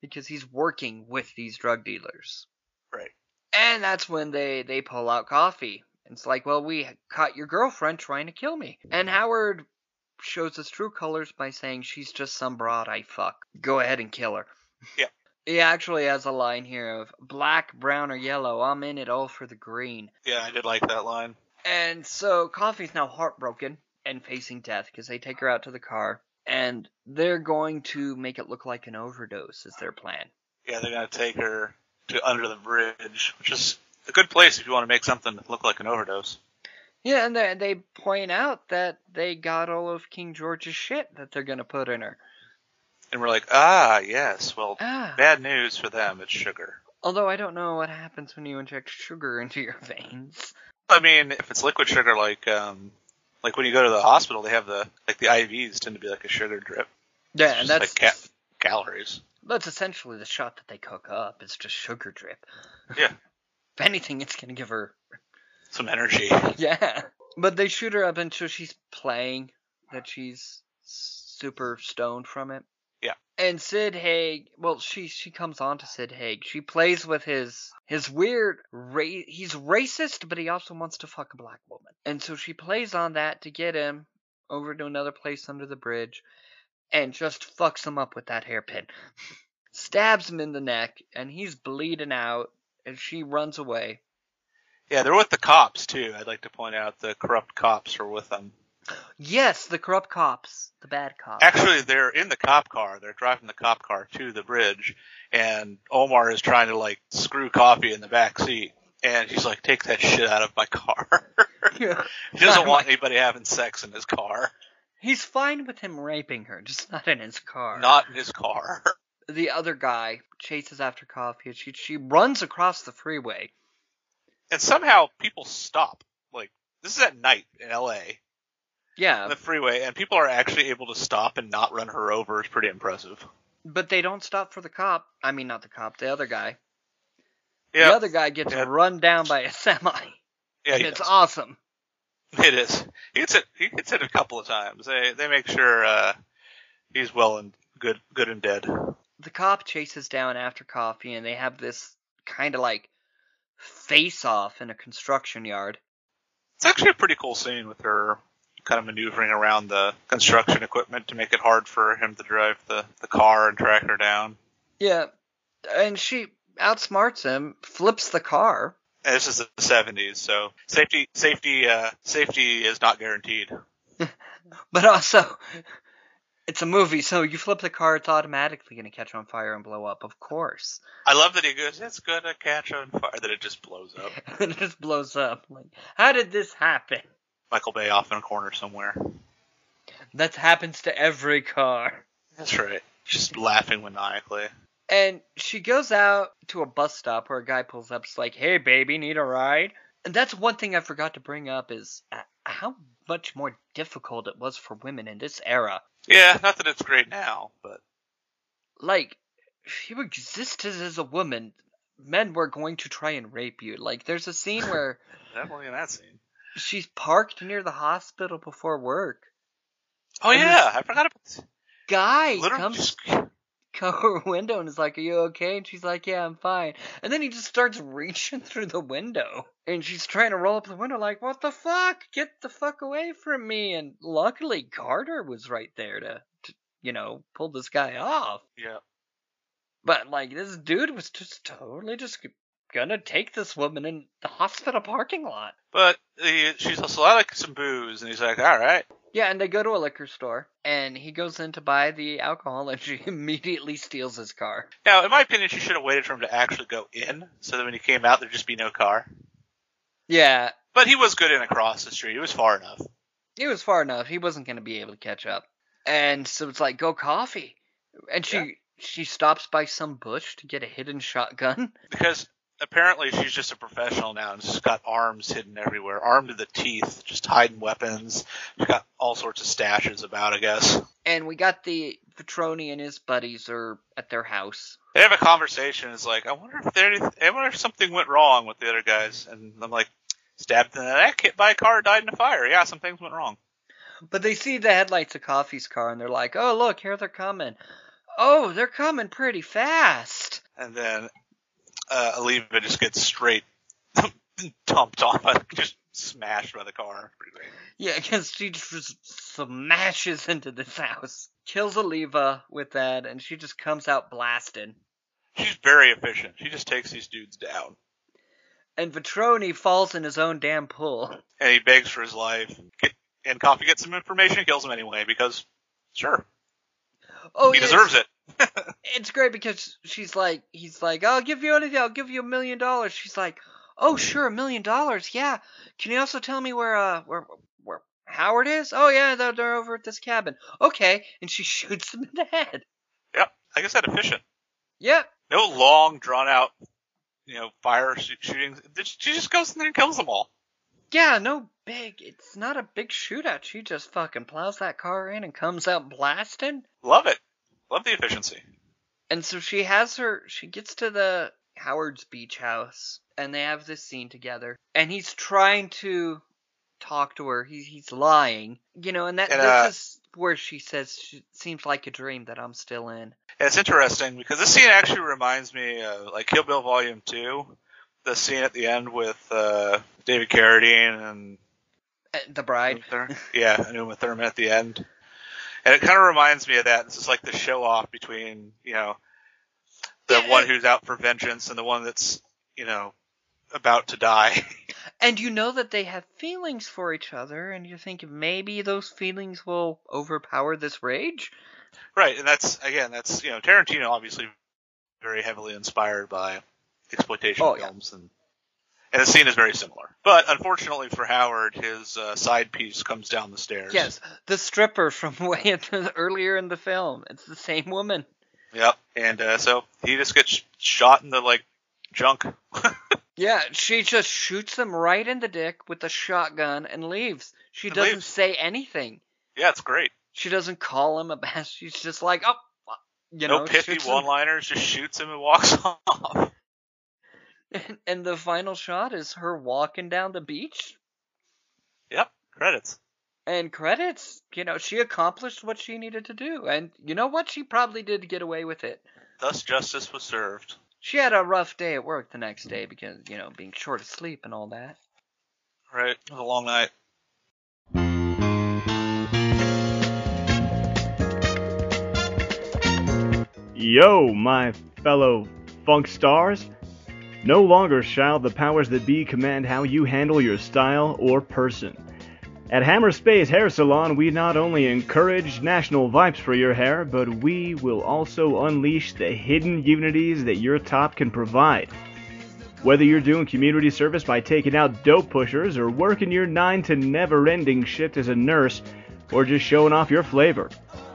Speaker 1: because he's working with these drug dealers.
Speaker 2: Right.
Speaker 1: And that's when they they pull out Coffy. It's like, well, we caught your girlfriend trying to kill me. And Howard shows his true colors by saying she's just some broad I fuck. Go ahead and kill her.
Speaker 2: Yeah.
Speaker 1: He actually has a line here of black, brown, or yellow. I'm in it all for the green.
Speaker 2: Yeah, I did like that line.
Speaker 1: And so Coffy's now heartbroken and facing death because they take her out to the car. And they're going to make it look like an overdose, is their plan.
Speaker 2: Yeah, they're gonna take her to under the bridge, which is a good place if you want to make something look like an overdose.
Speaker 1: Yeah, and they, they point out that they got all of King George's shit that they're going to put in her.
Speaker 2: And we're like, ah, yes. Well,
Speaker 1: Ah.
Speaker 2: bad news for them. It's sugar.
Speaker 1: Although I don't know what happens when you inject sugar into your veins.
Speaker 2: I mean, if it's liquid sugar, like um, like when you go to the hospital, they have the like the IVs tend to be like a sugar drip.
Speaker 1: Yeah, and that's
Speaker 2: like ca- calories.
Speaker 1: that's essentially the shot that they cook up. It's just sugar drip.
Speaker 2: Yeah.
Speaker 1: if anything, it's gonna give her
Speaker 2: Some energy.
Speaker 1: yeah. But they shoot her up until she's playing that she's super stoned from it.
Speaker 2: Yeah.
Speaker 1: And Sid Haig, well, she she comes on to Sid Haig. She plays with his his weird ra- he's racist, but he also wants to fuck a black woman. And so she plays on that to get him over to another place under the bridge and just fucks him up with that hairpin. Stabs him in the neck and he's bleeding out and she runs away.
Speaker 2: Yeah, they're with the cops too. I'd like to point out the corrupt cops are with them.
Speaker 1: Yes, the corrupt cops, the bad cops.
Speaker 2: Actually, they're in the cop car. They're driving the cop car to the bridge, and Omar is trying to like screw Coffy in the back seat, and he's like, "Take that shit out of my car."
Speaker 1: Yeah.
Speaker 2: he doesn't want
Speaker 1: my-
Speaker 2: anybody having sex in his car,
Speaker 1: He's fine with him raping her, just not in his car.
Speaker 2: not in his car.
Speaker 1: the other guy chases after Coffy. and She she runs across the freeway.
Speaker 2: and somehow people stop. Like this is at night in L.A.
Speaker 1: Yeah,
Speaker 2: on the freeway, and people are actually able to stop and not run her over. Is pretty impressive.
Speaker 1: but they don't stop for the cop. I mean, not the cop, the other guy.
Speaker 2: Yeah,
Speaker 1: The other guy gets run down by a semi.
Speaker 2: yeah,
Speaker 1: it's
Speaker 2: does.
Speaker 1: awesome.
Speaker 2: It is. He gets it. He gets it a couple of times. They they make sure uh, he's well and good, good and dead.
Speaker 1: The cop chases down after Coffy, and they have this kind of like face off in a construction yard.
Speaker 2: It's actually a pretty cool scene with her kind of maneuvering around the construction equipment to make it hard for him to drive the, the car and track her down.
Speaker 1: Yeah, and she outsmarts him, flips the car.
Speaker 2: And this is the 70s, so safety safety uh, safety is not guaranteed.
Speaker 1: But also, It's a movie, so you flip the car, it's automatically gonna catch on fire and blow up, of course.
Speaker 2: I love that he goes, "It's gonna catch on fire." Then it just blows up.
Speaker 1: it just blows up. Like, how did this happen?
Speaker 2: Michael Bay off in a corner somewhere.
Speaker 1: That happens to every car.
Speaker 2: That's right. Just laughing maniacally.
Speaker 1: And she goes out to a bus stop where a guy pulls up. It's like, "Hey, baby, need a ride?" And that's one thing I forgot to bring up is uh, how much more difficult it was for women in this era.
Speaker 2: Yeah, not that it's great now, but
Speaker 1: Like, if you existed as a woman, men were going to try and rape you. Like, there's a scene where
Speaker 2: definitely in that scene.
Speaker 1: She's parked near the hospital before work.
Speaker 2: Oh
Speaker 1: And
Speaker 2: yeah, I forgot about. This.
Speaker 1: Guy
Speaker 2: Literally,
Speaker 1: comes
Speaker 2: just
Speaker 1: to her window and is like, "Are you okay?" And she's like, "Yeah, I'm fine." And then he just starts reaching through the window, and she's trying to roll up the window, like, "What the fuck? Get the fuck away from me!" And luckily, Carter was right there to, to you know, pull this guy off.
Speaker 2: yeah.
Speaker 1: But like, this dude was just totally just gonna take this woman in the hospital parking lot.
Speaker 2: But he, she's also like some booze, and he's like, "All right."
Speaker 1: Yeah, and they go to a liquor store, and he goes in to buy the alcohol, and she immediately steals his car.
Speaker 2: Now, in my opinion, she should have waited for him to actually go in, so that when he came out, there'd just be no car.
Speaker 1: Yeah,
Speaker 2: But he was good in across the street. It was far enough.
Speaker 1: he was far enough. He wasn't going to be able to catch up. And so it's like, go Coffy. And she
Speaker 2: Yeah.
Speaker 1: she stops by some bush to get a hidden shotgun.
Speaker 2: Because apparently she's just a professional now and she's got arms hidden everywhere, armed to the teeth, just hiding weapons. She's got all sorts of stashes about, I guess.
Speaker 1: And we got the Vitroni and his buddies are at their house.
Speaker 2: They have a conversation. It's like, I wonder if there, I wonder if something went wrong with the other guys. And I'm like, stabbed in the neck, hit by a car, died in a fire. Yeah, some things went wrong.
Speaker 1: But they see the headlights of Coffy's car and they're like, oh, look, here they're coming. Oh, they're coming pretty fast.
Speaker 2: And then uh, Aliva just gets straight dumped on, by, just smashed by the car. Pretty great.
Speaker 1: Yeah, because she just smashes into this house, kills Aliva with that, and she just comes out blasted.
Speaker 2: She's very efficient. She just takes these dudes down.
Speaker 1: And Vitroni falls in his own damn pool.
Speaker 2: and he begs for his life. And Coffy gets some information and kills him anyway because, sure,
Speaker 1: Oh,
Speaker 2: he
Speaker 1: yeah,
Speaker 2: deserves it.
Speaker 1: It's great because she's like, he's like, I'll give you anything. I'll give you a million dollars. She's like, oh sure, a million dollars. Yeah. Can you also tell me where uh where where Howard is? Oh yeah, they're, they're over at this cabin. Okay. And she shoots him in the head.
Speaker 2: Yep, I guess that efficient.
Speaker 1: Yep.
Speaker 2: No long, drawn out, you know, fire sh- shootings. She just goes in there and kills them all.
Speaker 1: Yeah, no big. It's not a big shootout. She just fucking plows that car in and comes out blasting.
Speaker 2: Love it. Love the efficiency.
Speaker 1: And so she has her. She gets to the Howard's beach house, and they have this scene together. And he's trying to talk to her. He's he's lying, you know. And that
Speaker 2: And,
Speaker 1: this
Speaker 2: uh,
Speaker 1: is where she says, she, "Seems like a dream that I'm still in."
Speaker 2: It's interesting because this scene actually reminds me of like Kill Bill Volume Two, the scene at the end with uh, David Carradine and
Speaker 1: Uh, The bride.
Speaker 2: Yeah, and Uma Thurman at the end. And it kind of reminds me of that. This is like the show off between, you know, the
Speaker 1: Yeah,
Speaker 2: one who's out for vengeance and the one that's, you know, about to die.
Speaker 1: And you know that they have feelings for each other, and you think maybe those feelings will overpower this rage.
Speaker 2: right, and that's again, that's you know, Tarantino obviously very heavily inspired by exploitation
Speaker 1: Oh, yeah.
Speaker 2: films and and the scene is very similar. But unfortunately for Howard, his uh, side piece comes down the stairs.
Speaker 1: Yes, the stripper from way earlier in the film. It's the same woman.
Speaker 2: Yep. And uh, so he just gets shot in the like junk.
Speaker 1: Yeah, she just shoots him right in the dick with a shotgun and leaves. She
Speaker 2: And
Speaker 1: doesn't
Speaker 2: leaves.
Speaker 1: say anything.
Speaker 2: Yeah, it's great.
Speaker 1: She doesn't call him a bastard. She's just like, oh, you
Speaker 2: no
Speaker 1: know,
Speaker 2: pithy one-liners, just shoots him and walks off.
Speaker 1: And, and the final shot is her walking down the beach.
Speaker 2: Yep, credits.
Speaker 1: And credits, you know, she accomplished what she needed to do. And you know what? She probably did get away with it.
Speaker 2: Thus, justice was served.
Speaker 1: She had a rough day at work the next day because, you know, being short of sleep and all that.
Speaker 2: Right, it was a long night.
Speaker 9: Yo, my fellow funk stars. No longer shall the powers that be command how you handle your style or person. At Hammer Space Hair Salon, we not only encourage national vibes for your hair, but we will also unleash the hidden unities that your top can provide. Whether you're doing community service by taking out dope pushers, or working your 9 to never ending shift as a nurse, or just showing off your flavor,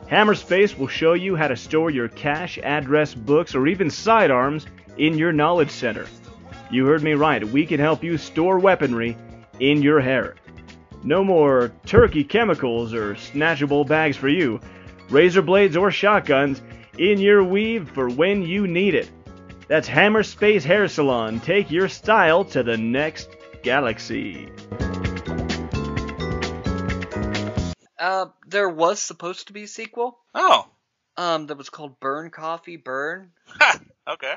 Speaker 9: Hammer Space will show you how to store your cash, address, books, or even sidearms in your knowledge center. You heard me right, we can help you store weaponry in your hair. No more turkey chemicals or snatchable bags for you. Razor blades or shotguns in your weave for when you need it. That's Hammer Space Hair Salon. Take your style to the next galaxy.
Speaker 1: Uh, there was supposed to be a sequel.
Speaker 2: Oh,
Speaker 1: Um, that was called Burn Coffy Burn.
Speaker 2: okay.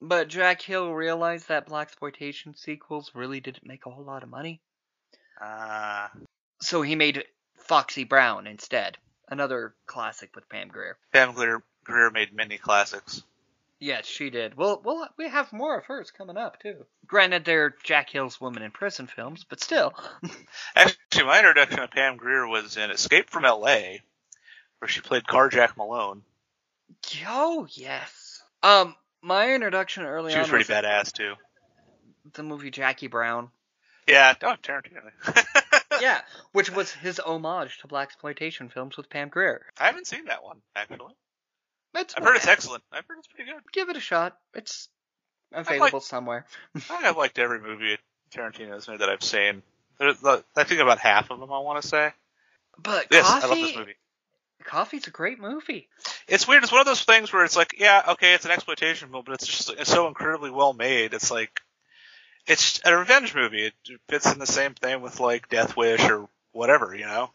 Speaker 1: But Jack Hill realized that blaxploitation sequels really didn't make a whole lot of money,
Speaker 2: Uh,
Speaker 1: so he made Foxy Brown instead. Another classic with Pam Grier.
Speaker 2: Pam Grier, Grier made many classics.
Speaker 1: Yes, she did. Well, well, we have more of hers coming up too. Granted, they're Jack Hill's women in prison films, but still.
Speaker 2: Actually, my introduction to Pam Grier was in Escape from L.A., where she played Carjack Malone.
Speaker 1: oh yes. Um, my introduction early
Speaker 2: She
Speaker 1: on
Speaker 2: was pretty
Speaker 1: was
Speaker 2: badass too.
Speaker 1: the movie Jackie Brown.
Speaker 2: Yeah, oh, Tarantino.
Speaker 1: yeah, which was his homage to blaxploitation films with Pam Grier.
Speaker 2: I haven't seen that one actually.
Speaker 1: It's
Speaker 2: I've heard it's excellent. I've heard it's pretty good.
Speaker 1: Give it a shot. It's available somewhere.
Speaker 2: I think I've liked every movie Tarantino's made that I've seen. There's, I think about half of them. I want to say.
Speaker 1: But
Speaker 2: Yes,
Speaker 1: Coffy,
Speaker 2: I love this movie.
Speaker 1: Coffy's a great movie.
Speaker 2: It's weird. It's one of those things where it's like, yeah, okay, it's an exploitation film, but it's just it's so incredibly well made. It's like it's a revenge movie. It fits in the same thing with like Death Wish or whatever, you know.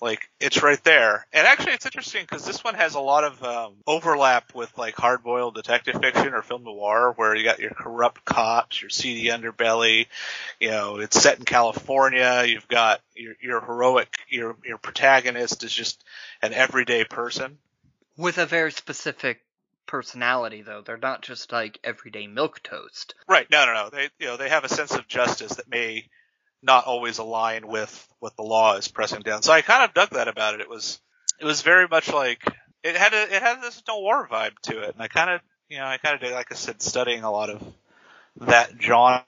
Speaker 2: Like it's right there. And actually, it's interesting because this one has a lot of um, overlap with like hard-boiled detective fiction or film noir, where you got your corrupt cops, your seedy underbelly. You know, it's set in California. You've got your your heroic your your protagonist is just an everyday person.
Speaker 1: With a very specific personality, though. They're not just like everyday milk toast.
Speaker 2: Right. No, no, no. They, you know, they have a sense of justice that may not always align with what the law is pressing down. So I kind of dug that about it. It was, it was very much like it had a, it had this noir vibe to it, and I kind of, you know, I kind of did, like I said, studying a lot of that genre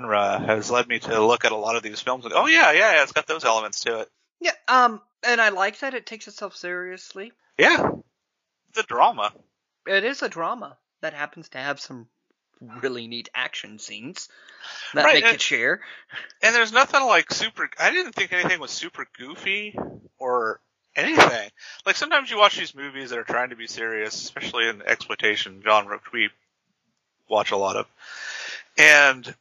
Speaker 2: has led me to look at a lot of these films and go, oh yeah, yeah, yeah, it's got those elements to it.
Speaker 1: Yeah. Um, and I like that it takes itself seriously.
Speaker 2: Yeah, the drama.
Speaker 1: It is a drama that happens to have some really neat action scenes that
Speaker 2: Right,
Speaker 1: make you
Speaker 2: and-
Speaker 1: cheer.
Speaker 2: And there's nothing like super. I didn't think anything was super goofy or anything. Like sometimes you watch these movies that are trying to be serious, especially in the exploitation genre, which we watch a lot of, and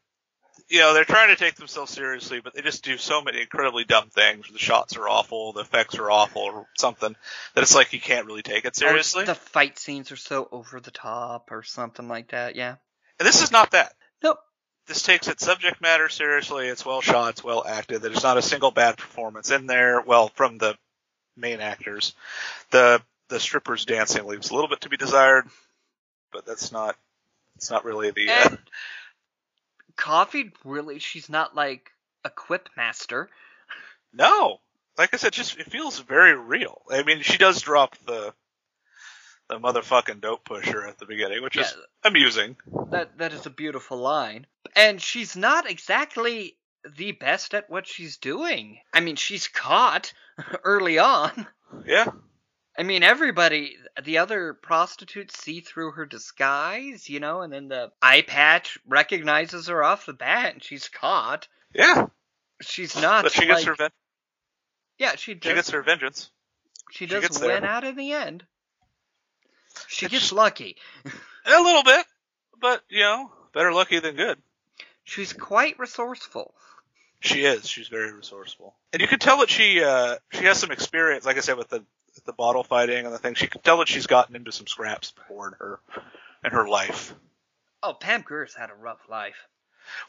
Speaker 2: you know they're trying to take themselves seriously, but they just do so many incredibly dumb things. The shots are awful, the effects are awful, or something that it's like you can't really take it
Speaker 1: Or
Speaker 2: seriously.
Speaker 1: the fight scenes are so over the top or something like that. Yeah.
Speaker 2: And this is not that.
Speaker 1: Nope.
Speaker 2: This takes its subject matter seriously. It's well shot. It's well acted. There's not a single bad performance in there. Well, from the main actors, the the strippers dancing leaves a little bit to be desired, but that's not. It's not really the. Uh,
Speaker 1: And Coffy really, she's not like a quip master.
Speaker 2: no, like I said, just it feels very real. I mean, she does drop the the motherfucking dope pusher at the beginning, which is amusing.
Speaker 1: That that is a beautiful line. And she's not exactly the best at what she's doing. I mean, she's caught early on.
Speaker 2: Yeah.
Speaker 1: I mean, everybody, the other prostitutes see through her disguise, you know, and then the eye patch recognizes her off the bat, and she's caught.
Speaker 2: Yeah.
Speaker 1: She's not.
Speaker 2: But she gets her ven-
Speaker 1: Yeah, she
Speaker 2: she gets her vengeance.
Speaker 1: she
Speaker 2: she
Speaker 1: does
Speaker 2: gets
Speaker 1: win
Speaker 2: there.
Speaker 1: out in the end. She gets lucky.
Speaker 2: A little bit, but you know, better lucky than good.
Speaker 1: She's quite resourceful.
Speaker 2: She is. She's very resourceful, and you can tell that she uh, she has some experience. Like I said, with the with the bottle fighting and the thing, she can tell that she's gotten into some scraps before in her in her life.
Speaker 1: Oh, Pam Grier's had a rough life.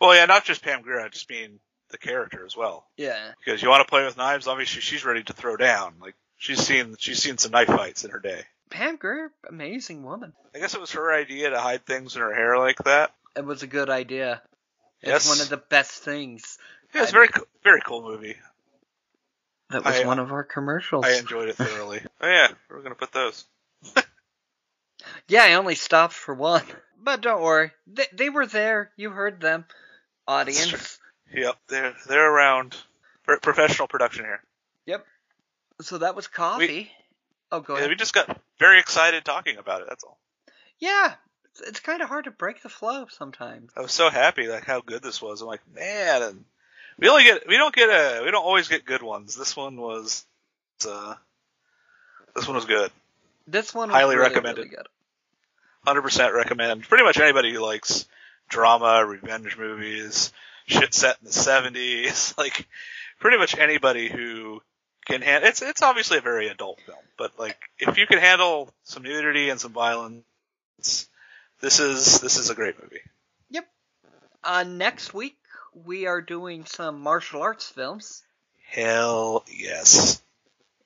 Speaker 2: Well, yeah, not just Pam Grier, I just mean the character as well.
Speaker 1: Yeah.
Speaker 2: Because you want to play with knives, obviously she's ready to throw down. Like she's seen she's seen some knife fights in her day.
Speaker 1: Pam Grier, amazing woman.
Speaker 2: I guess it was her idea to hide things in her hair like that.
Speaker 1: It was a good idea. It's
Speaker 2: Yes.
Speaker 1: one of the best things.
Speaker 2: Yeah, it's a very co- very cool movie.
Speaker 1: That was
Speaker 2: I- uh,
Speaker 1: one of our commercials.
Speaker 2: I enjoyed it thoroughly. oh yeah, we're gonna put those.
Speaker 1: Yeah, I only stopped for one. But don't worry. They, they were there. You heard them. Audience.
Speaker 2: Yep, they're they're around. Pro- professional production here.
Speaker 1: Yep. So that was Coffy. Oh, go
Speaker 2: Yeah,
Speaker 1: ahead.
Speaker 2: we just got very excited talking about it. That's all.
Speaker 1: Yeah. It's, it's kind of hard to break the flow sometimes.
Speaker 2: I was so happy like how good this was. I'm like, man, and we only get we don't get a we don't always get good ones. This one was uh this one was good.
Speaker 1: This one was
Speaker 2: Highly
Speaker 1: really,
Speaker 2: recommended.
Speaker 1: really.
Speaker 2: Hundred percent recommend. Pretty much anybody who likes drama, revenge movies, shit set in the seventies, like pretty much anybody who can handle it's it's obviously a very adult film, but like if you can handle some nudity and some violence, this is this is a great movie. Yep.
Speaker 1: Uh, next week, we are doing some martial arts films.
Speaker 2: Hell yes.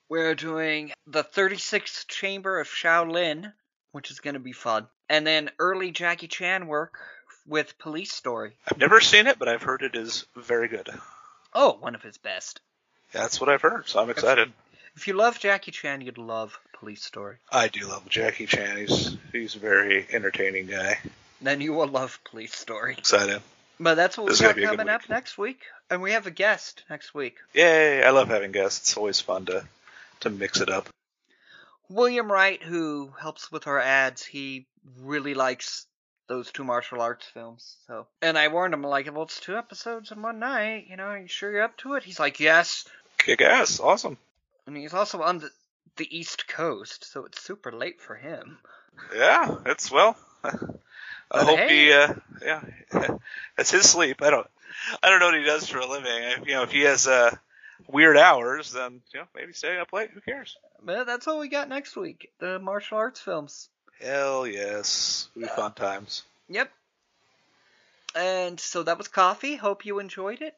Speaker 1: We're doing the 36th Chamber of Shaolin, which is going to be fun. And then early Jackie Chan work with Police Story.
Speaker 2: I've never seen it, but I've heard it is very good.
Speaker 1: Oh, one of his best.
Speaker 2: That's what I've heard, so I'm excited.
Speaker 1: If you love Jackie Chan, you'd love Police Story.
Speaker 2: I do love Jackie Chan. He's he's a very entertaining guy.
Speaker 1: Then you will love Police Story.
Speaker 2: Excited.
Speaker 1: But that's what
Speaker 2: This
Speaker 1: we got
Speaker 2: gonna be a good
Speaker 1: coming up next week. And we have a guest next week.
Speaker 2: Yay! I love having guests. It's always fun to to mix it up.
Speaker 1: William Wright, who helps with our ads, he really likes those two martial arts films. So, and I warned him like, well, it's two episodes in one night. You know, are you sure you're up to it? He's like, yes.
Speaker 2: Kick ass! Awesome.
Speaker 1: And he's also on the the East Coast, so it's super late for him.
Speaker 2: Yeah, it's well. I
Speaker 1: But
Speaker 2: hope
Speaker 1: hey.
Speaker 2: he. Uh, yeah, that's his sleep. I don't. I don't know what he does for a living. I, you know, if he has uh, weird hours, then you know maybe staying up late. Who cares?
Speaker 1: But that's all we got next week. The martial arts films.
Speaker 2: Hell yes, It'll be uh, fun times.
Speaker 1: Yep. And so that was Coffy. Hope you enjoyed it.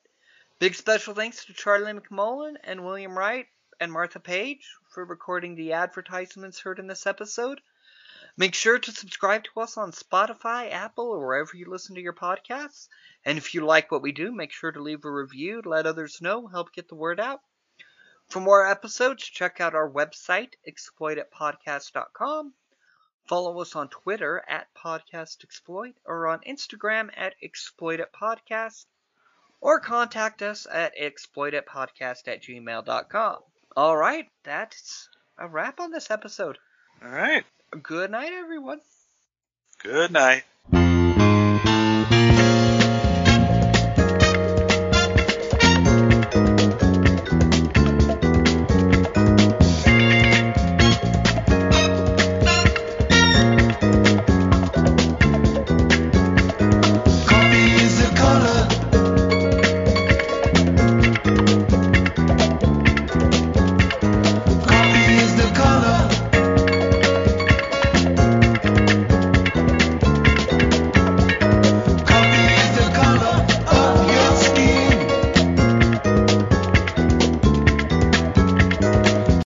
Speaker 1: Big special thanks to Charlie McMullen and William Wright and Martha Page for recording the advertisements heard in this episode. Make sure to subscribe to us on Spotify, Apple, or wherever you listen to your podcasts. And if you like what we do, make sure to leave a review let others know, help get the word out. For more episodes, check out our website, exploititpodcast.com. Follow us on Twitter at PodcastExploit or on Instagram at ExploitItPodcast or contact us at exploititpodcast at gmail.com. All right, that's a wrap on this episode.
Speaker 2: All right.
Speaker 1: Good night, everyone.
Speaker 2: Good night.